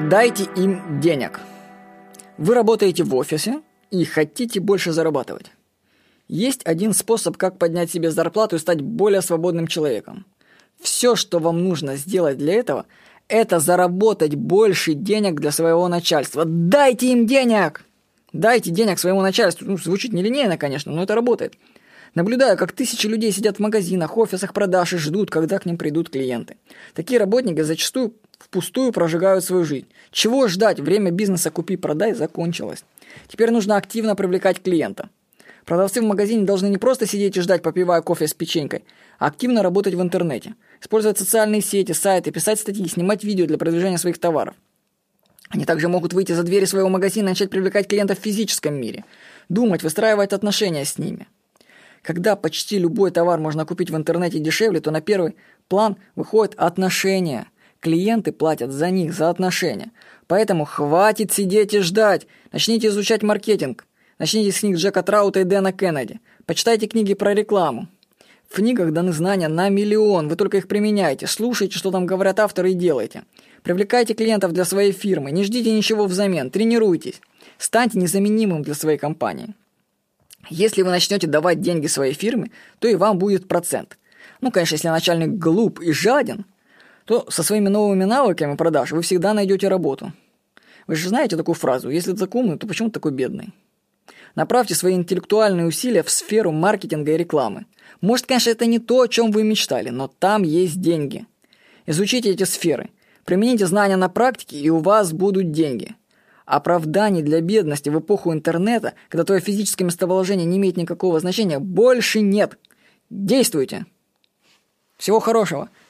Дайте им денег. Вы работаете в офисе и хотите больше зарабатывать. Есть один способ, как поднять себе зарплату и стать более свободным человеком. Все, что вам нужно сделать для этого, это заработать больше денег для своего начальства. Дайте им денег! Дайте денег своему начальству. Ну, звучит нелинейно, конечно, но это работает. Наблюдаю, как тысячи людей сидят в магазинах, офисах продаж и ждут, когда к ним придут клиенты. Такие работники зачастую впустую прожигают свою жизнь. Чего ждать? Время бизнеса «купи-продай» закончилось. Теперь нужно активно привлекать клиента. Продавцы в магазине должны не просто сидеть и ждать, попивая кофе с печенькой, а активно работать в интернете. Использовать социальные сети, сайты, писать статьи, снимать видео для продвижения своих товаров. Они также могут выйти за двери своего магазина и начать привлекать клиентов в физическом мире. Думать, выстраивать отношения с ними. Когда почти любой товар можно купить в интернете дешевле, то на первый план выходят отношения. Клиенты платят за них, за отношения. Поэтому хватит сидеть и ждать. Начните изучать маркетинг. Начните с книг Джека Траута и Дэна Кеннеди. Почитайте книги про рекламу. В книгах даны знания на миллион, вы только их применяете, слушайте, что там говорят авторы и делайте. Привлекайте клиентов для своей фирмы, не ждите ничего взамен, тренируйтесь. Станьте незаменимым для своей компании. Если вы начнете давать деньги своей фирме, то и вам будет процент. Ну, конечно, если начальник глуп и жаден, то со своими новыми навыками продаж вы всегда найдете работу. Вы же знаете такую фразу «если так умный, то почему ты такой бедный?» Направьте свои интеллектуальные усилия в сферу маркетинга и рекламы. Может, конечно, это не то, о чем вы мечтали, но там есть деньги. Изучите эти сферы. Примените знания на практике, и у вас будут деньги. Оправданий для бедности в эпоху интернета, когда твое физическое местоположение не имеет никакого значения, больше нет. Действуйте! Всего хорошего!